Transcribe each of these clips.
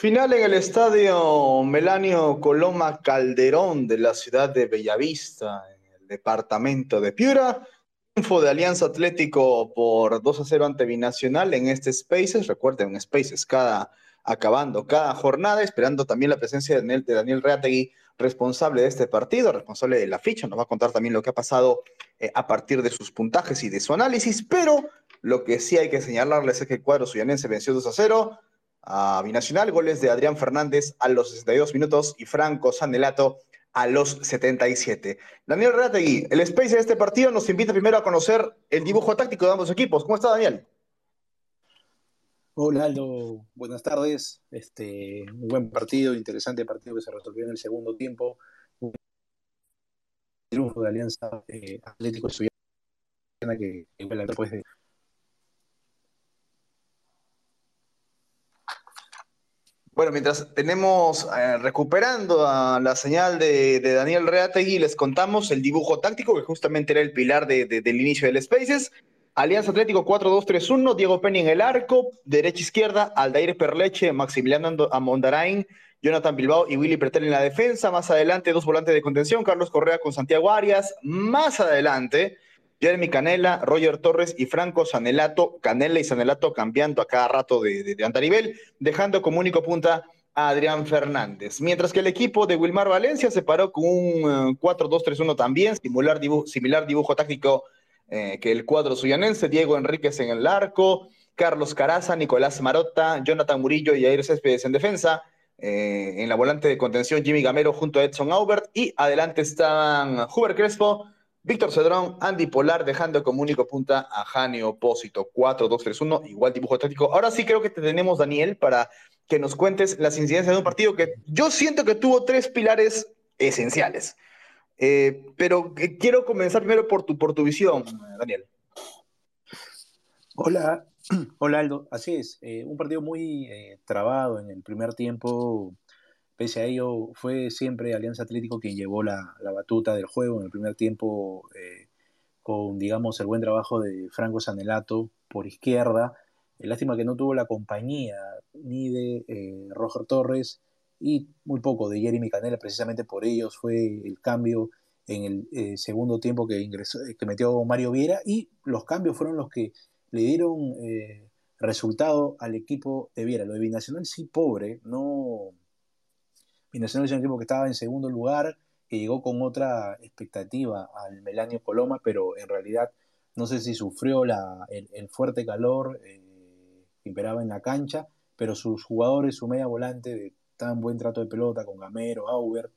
Final en el estadio Melanio Coloma Calderón de la ciudad de Bellavista, en el departamento de Piura. Triunfo de Alianza Atlético por 2 a 0 ante Binacional en este Spaces. Recuerden, en Spaces cada acabando cada jornada, esperando también la presencia de Daniel, de Daniel Reategui, responsable de este partido, responsable de la ficha. Nos va a contar también lo que ha pasado eh, a partir de sus puntajes y de su análisis, pero lo que sí hay que señalarles es que el cuadro suyanense venció 2 a 0 a Binacional, goles de Adrián Fernández a los 62 minutos y Franco Sanelato a los 77. Daniel Reategui, el space de este partido nos invita primero a conocer el dibujo táctico de ambos equipos. ¿Cómo está Daniel? Hola Aldo, buenas tardes. Este, un buen partido, interesante partido que se resolvió en el segundo tiempo. Un triunfo de Alianza eh, Atlético Estudiantes que, que después de Bueno, mientras tenemos eh, recuperando a la señal de, de, Daniel Reategui, les contamos el dibujo táctico que justamente era el pilar de, de, del inicio del Spaces. Alianza Atlético 4-2-3-1, Diego Penny en el arco, derecha-izquierda, Aldair Perleche, Maximiliano Amondarain, Jonathan Bilbao y Willy Pretel en la defensa. Más adelante, dos volantes de contención, Carlos Correa con Santiago Arias. Más adelante, Jeremy Canela, Roger Torres y Franco Sanelato, Canela y Sanelato cambiando a cada rato de, de, de dejando como único punta a Adrián Fernández. Mientras que el equipo de Wilmar Valencia se paró con un uh, 4-2-3-1 también, similar dibujo, táctico eh, que el cuadro suyanense, Diego Enríquez en el arco, Carlos Caraza, Nicolás Marota, Jonathan Murillo y Aires Céspedes en defensa. Eh, en la volante de contención, Jimmy Gamero junto a Edson Aubert. Y adelante estaban Huber Crespo, Víctor Cedrón, Andy Polar, dejando como único punta a Jani Opósito. 4-2-3-1, igual dibujo táctico. Ahora sí creo que te tenemos, Daniel, para que nos cuentes las incidencias de un partido que yo siento que tuvo tres pilares esenciales. Eh, pero quiero comenzar primero por tu, por tu visión, Daniel. Hola, hola Aldo. Así es, eh, un partido muy eh, trabado en el primer tiempo Pese a ello, fue siempre Alianza Atlético quien llevó la, batuta del juego en el primer tiempo, eh, con, digamos, el buen trabajo de Franco Sanelato por izquierda. Eh, lástima que no tuvo la compañía ni de eh, Roger Torres y muy poco de Jeremy Canela, precisamente por ellos fue el cambio en el segundo tiempo que, ingresó, que metió Mario Viera y los cambios fueron los que le dieron resultado al equipo de Viera. Lo de Binacional sí pobre, no Binacional es un equipo que estaba en segundo lugar, que llegó con otra expectativa al Melanio Coloma, pero en realidad no sé si sufrió la, el, fuerte calor eh, que imperaba en la cancha, pero sus jugadores, su media volante de tan buen trato de pelota con Gamero, Auber,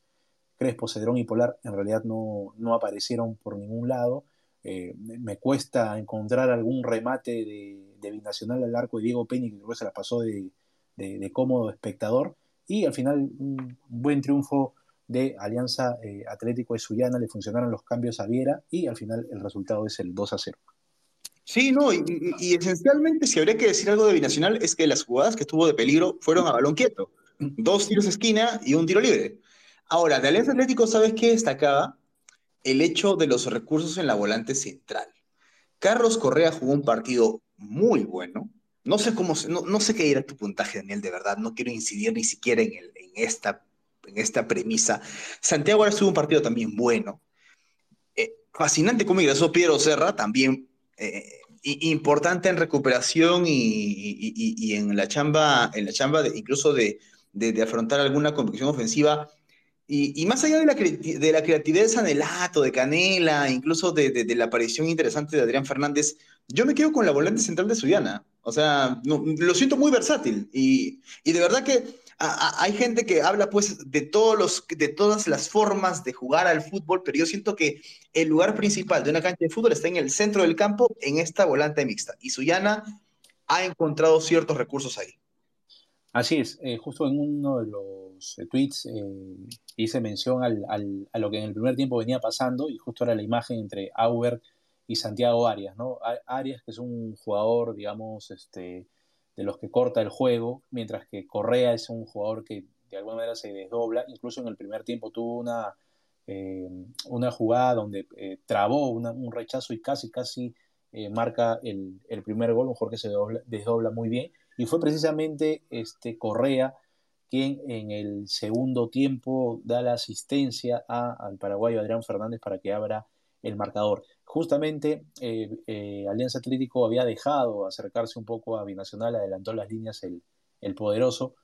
Crespo, Cedrón y Polar, en realidad no, no aparecieron por ningún lado. Eh, me cuesta encontrar algún remate de, Binacional al arco de Diego Peña, que creo se la pasó de, de cómodo espectador y al final un buen triunfo de Alianza eh, Atlético de Sullana, le funcionaron los cambios a Viera y al final el resultado es el 2 a 0. Sí, no, y, y, esencialmente si habría que decir algo de Binacional es que las jugadas que estuvo de peligro fueron a balón quieto, dos tiros de esquina y un tiro libre. Ahora, de Alianza Atlético, ¿sabes qué destacaba? El hecho de los recursos en la volante central. Carlos Correa jugó un partido muy bueno, no sé cómo, no, no, sé qué era tu puntaje, Daniel, de verdad. No quiero incidir ni siquiera en, el, en, esta, en esta premisa. Santiago ahora tuvo un partido también bueno. Eh, fascinante cómo ingresó Piero Serra, también eh, importante en recuperación y, y, en la chamba, en la chamba incluso de, de, afrontar alguna competición ofensiva. Y, más allá de la, de la creatividad de Sanelato, de Canela, incluso de, la aparición interesante de Adrián Fernández, yo me quedo con la volante central de Suyana. O sea, lo siento muy versátil. Y, y de verdad que hay gente que habla pues de, todos los, de todas las formas de jugar al fútbol, pero yo siento que el lugar principal de una cancha de fútbol está en el centro del campo, en esta volante mixta. Y Suyana ha encontrado ciertos recursos ahí. Así es, eh, justo en uno de los eh, tweets eh, hice mención al, al, a lo que en el primer tiempo venía pasando y justo era la imagen entre Auber y Santiago Arias, ¿no? Arias que es un jugador, digamos, este, de los que corta el juego, mientras que Correa es un jugador que de alguna manera se desdobla, incluso en el primer tiempo tuvo una, eh, una jugada donde eh, trabó un rechazo y casi, casi eh, marca el, el, primer gol, un jugador que se desdobla, muy bien, y fue precisamente este Correa quien en el segundo tiempo da la asistencia al paraguayo Adrián Fernández para que abra el marcador. Justamente eh, eh, Alianza Atlético había dejado acercarse un poco a Binacional, adelantó las líneas el, poderoso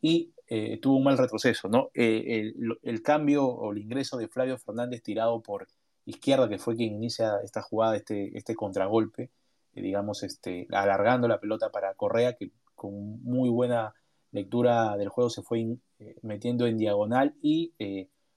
y eh, tuvo un mal retroceso. ¿no? El, cambio o el ingreso de Flavio Fernández tirado por izquierda, que fue quien inicia esta jugada, este, este contragolpe, digamos, este, alargando la pelota para Correa, que con muy buena lectura del juego se fue metiendo en diagonal y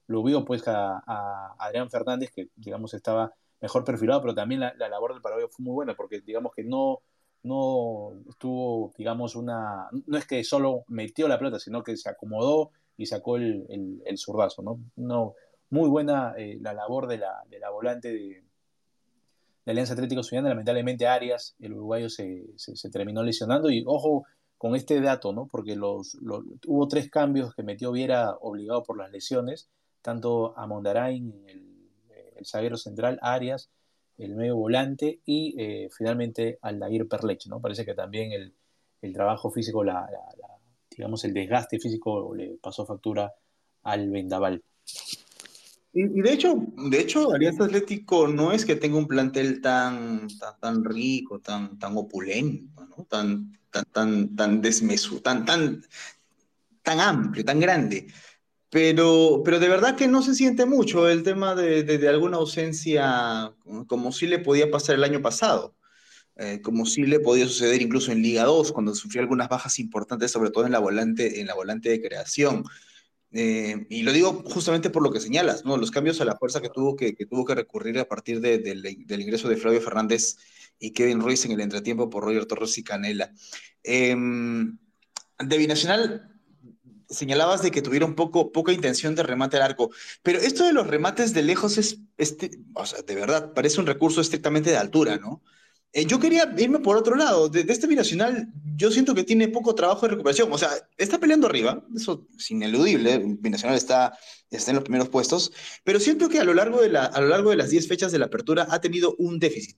lo vio pues a, Adrián Fernández, que digamos estaba mejor perfilado, pero también la, labor del Paraguay fue muy buena, porque digamos que no, no tuvo, digamos, una, no es que solo metió la pelota, sino que se acomodó y sacó el, el, zurdazo, ¿no? no muy buena eh, la labor de la, de la volante de, Alianza Atlético Estudiante, lamentablemente Arias, el uruguayo, se, se, terminó lesionando y ojo con este dato, ¿no? Porque los, hubo tres cambios que metió Viera obligado por las lesiones, tanto a Mondarain, el, el zaguero central, Arias, el medio volante y eh, finalmente Aldair Perlech, ¿no? Parece que también el, trabajo físico, la, digamos, el desgaste físico le pasó factura al Vendaval. Y, de hecho, de hecho, Alianza Atlético no es que tenga un plantel tan, tan, rico, tan, tan opulento, tan, tan, tan, tan tan, tan, tan amplio, tan grande. Pero, pero de verdad que no se siente mucho el tema de, de, alguna ausencia, como sí le podía pasar el año pasado, eh, como sí le podía suceder incluso en Liga 2, cuando sufrió algunas bajas importantes, sobre todo en la volante, en la volante de creación. Eh, y lo digo justamente por lo que señalas, ¿no? los cambios a la fuerza que tuvo que, tuvo que recurrir a partir de, del ingreso de Flavio Fernández y Kevin Ruiz en el entretiempo por Roger Torres y Canela. Eh, de Binacional señalabas de que tuvieron poco, poca intención de remate al arco, pero esto de los remates de lejos es, este, o sea, de verdad, parece un recurso estrictamente de altura, ¿no? Eh, yo quería irme por otro lado. De, este binacional, yo siento que tiene poco trabajo de recuperación. O sea, está peleando arriba, eso es ineludible. Binacional está, está en los primeros puestos, pero siento que a lo largo de, la, a lo largo de las 10 fechas de la apertura ha tenido un déficit,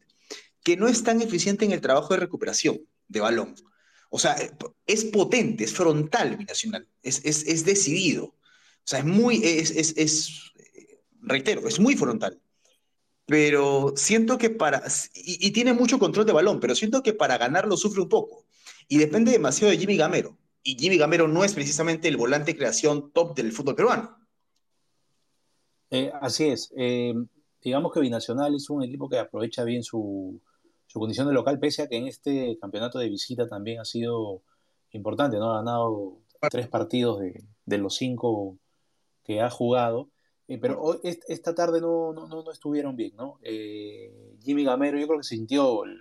que no es tan eficiente en el trabajo de recuperación de balón. O sea, es potente, es frontal binacional, es, es, es decidido. O sea, es muy, es, es, reitero, es muy frontal. Pero siento que para, y, tiene mucho control de balón, pero siento que para ganarlo sufre un poco. Y depende demasiado de Jimmy Gamero. Y Jimmy Gamero no es precisamente el volante creación top del fútbol peruano. Eh, así es. Eh, digamos que Binacional es un equipo que aprovecha bien su, su condición de local, pese a que en este campeonato de visita también ha sido importante, ¿no? Ha ganado tres partidos de, los cinco que ha jugado, eh, pero hoy, esta tarde no, no, no, estuvieron bien, ¿no? Eh, Jimmy Gamero, yo creo que sintió el,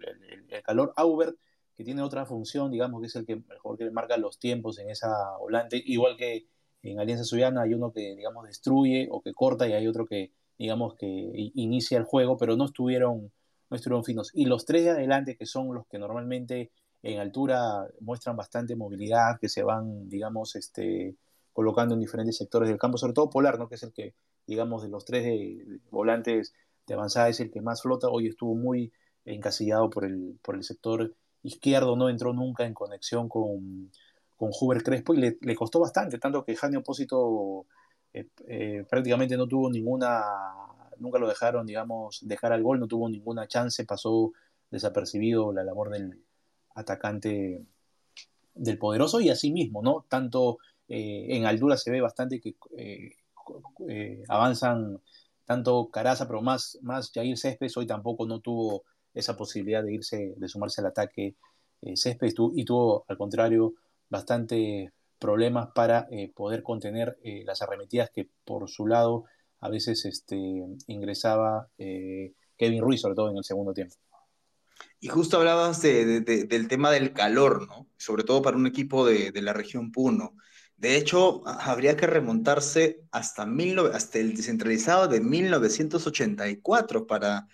calor. Aubert, que tiene otra función, digamos, que es el que mejor que marca los tiempos en esa volante, igual que en Alianza Suyana hay uno que, digamos, destruye o que corta y hay otro que, digamos, que inicia el juego, pero no estuvieron estuvieron finos. Y los tres de adelante, que son los que normalmente en altura muestran bastante movilidad, que se van, digamos, este, colocando en diferentes sectores del campo, sobre todo Polar, ¿no? que es el que, digamos, de los tres volantes de avanzada es el que más flota. Hoy estuvo muy encasillado por el, por el sector izquierdo, no entró nunca en conexión con, con Huber Crespo y le, costó bastante, tanto que Jani Opósito eh, eh, prácticamente no tuvo ninguna nunca lo dejaron, digamos, dejar al gol, no tuvo ninguna chance, pasó desapercibido la labor del atacante del poderoso y así mismo, ¿no? Tanto eh, en altura se ve bastante que eh, eh, avanzan tanto Caraza, pero más, más Jair Céspedes hoy tampoco no tuvo esa posibilidad de irse, de sumarse al ataque Céspedes y tuvo, al contrario, bastante problemas para poder contener las arremetidas que por su lado a veces este, ingresaba eh, Kevin Ruiz, sobre todo en el segundo tiempo. Y justo hablabas del tema del calor, ¿no? Sobre todo para un equipo de, la región Puno. De hecho, habría que remontarse hasta, hasta el descentralizado de 1984 para,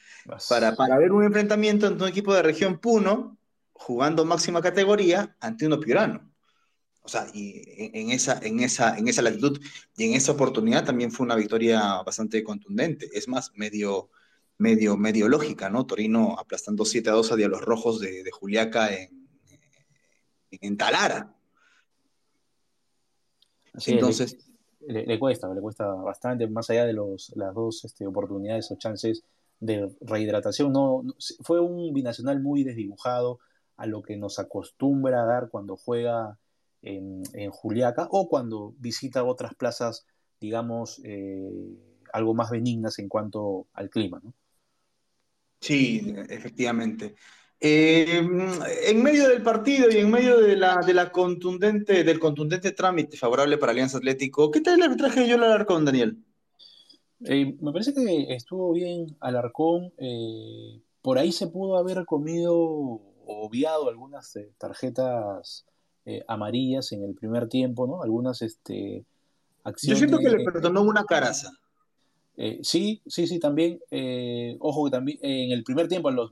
para, para, ver un enfrentamiento entre un equipo de región Puno jugando máxima categoría ante uno piurano. O sea, y en esa, en, esa, en esa latitud y en esa oportunidad también fue una victoria bastante contundente. Es más, medio, medio, medio lógica, ¿no? Torino aplastando 7 a 2 a los Rojos de, de Juliaca en, en Talara. Entonces... Le, cuesta, le cuesta bastante, más allá de los, las dos este, oportunidades o chances de rehidratación. No, fue un binacional muy desdibujado a lo que nos acostumbra a dar cuando juega en, Juliaca o cuando visita otras plazas, digamos, eh, algo más benignas en cuanto al clima. ¿no? Sí, efectivamente. Eh, en medio del partido y en medio de la, de la contundente, del contundente trámite favorable para Alianza Atlético, ¿qué tal el arbitraje de Yola Alarcón, Daniel? Eh, me parece que estuvo bien Alarcón. por ahí se pudo haber comido o obviado algunas tarjetas eh, amarillas en el primer tiempo, ¿no? Algunas este, acciones. Yo siento que le perdonó una caraza. Eh, sí, sí, sí, también. Eh, ojo que también en el primer tiempo, a los,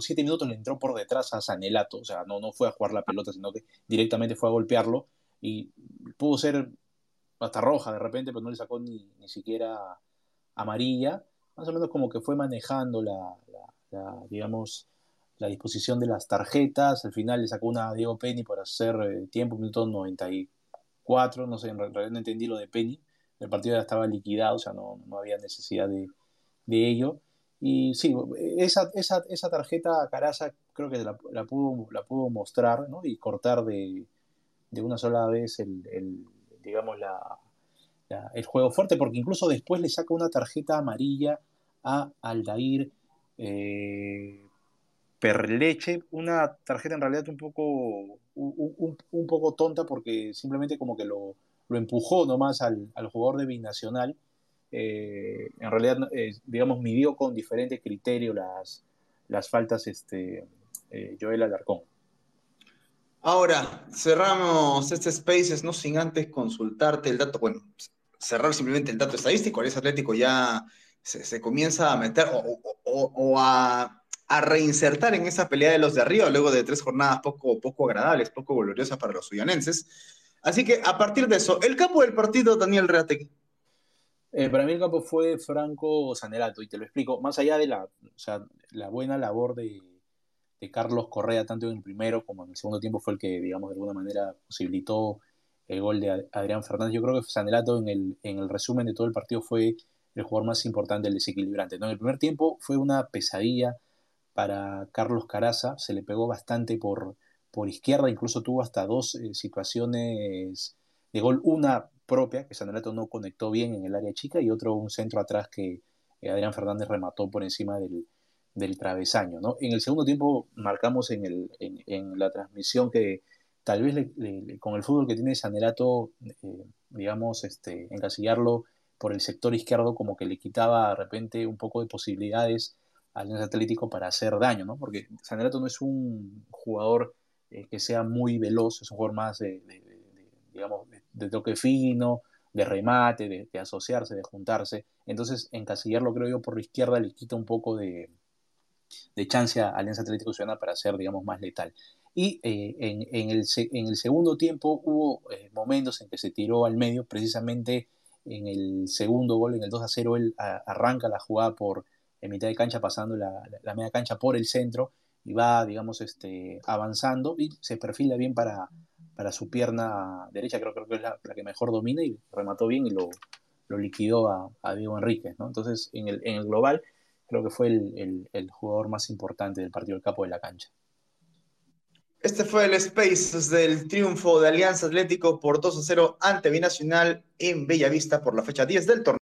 siete minutos, le entró por detrás a Sanelato. O sea, no, no fue a jugar la pelota, sino que directamente fue a golpearlo. Y pudo ser hasta roja de repente, pero no le sacó ni, ni siquiera amarilla. Más o menos como que fue manejando la, la digamos, la disposición de las tarjetas. Al final le sacó una a Diego Penny por hacer eh, tiempo, minuto 94. No sé, en realidad no entendí lo de Penny. El partido ya estaba liquidado, o sea, no, no había necesidad de, de, ello. Y sí, esa, esa, esa tarjeta Caraza creo que la, la, pudo, la pudo mostrar ¿no? y cortar de, de una sola vez el, digamos, la, el juego fuerte, porque incluso después le saca una tarjeta amarilla a Aldair. Eh, Perleche, una tarjeta en realidad un poco, un, poco tonta porque simplemente como que lo, empujó nomás al, al jugador de Binacional. Eh, en realidad, eh, digamos, midió con diferente criterio las, las faltas este, eh, Joel Alarcón. Ahora, cerramos este Spaces, no sin antes consultarte el dato, bueno, cerrar simplemente el dato estadístico, el Atlético ya se, comienza a meter o a a reinsertar en esa pelea de los de arriba luego de tres jornadas poco, poco agradables, poco gloriosas para los suyanenses. Así que a partir de eso, el campo del partido, Daniel Reategui. Eh, para mí el campo fue Franco Sanerato, y te lo explico, más allá de la, la buena labor de, Carlos Correa, tanto en el primero como en el segundo tiempo, fue el que, digamos, de alguna manera posibilitó el gol de Adrián Fernández. Yo creo que Sanerato en el, en el resumen de todo el partido fue el jugador más importante, el desequilibrante. En el primer tiempo fue una pesadilla para Carlos Caraza, se le pegó bastante por, por izquierda, incluso tuvo hasta dos eh, situaciones de gol, una propia, que Sanelato no conectó bien en el área chica, y otro un centro atrás que eh, Adrián Fernández remató por encima del, travesaño. ¿no? En el segundo tiempo marcamos en, el, en, la transmisión que tal vez con el fútbol que tiene Sanelato, eh, digamos, este, encasillarlo por el sector izquierdo como que le quitaba de repente un poco de posibilidades Alianza Atlético para hacer daño, ¿no? Porque Sanerato no es un jugador eh, que sea muy veloz, es un jugador más de, digamos, de, toque fino, de remate, de, asociarse, de juntarse. Entonces, encasillarlo, creo yo, por la izquierda le quita un poco de, chance a Alianza Atlético Ciudadana para ser, digamos, más letal. Y eh, en, el, en, el, segundo tiempo hubo eh, momentos en que se tiró al medio, precisamente en el segundo gol, en el 2 a 0, él arranca la jugada por en mitad de cancha, pasando la, media cancha por el centro y va, digamos, este, avanzando y se perfila bien para, para su pierna derecha, creo, creo que es la, que mejor domina y remató bien y lo, lo liquidó a, Diego Enríquez, ¿no? Entonces, en el, en el global, creo que fue el, el, jugador más importante del partido, el capo de la cancha. Este fue el Space del triunfo de Alianza Atlético por 2 a 0 ante Binacional en Bellavista por la fecha 10 del torneo.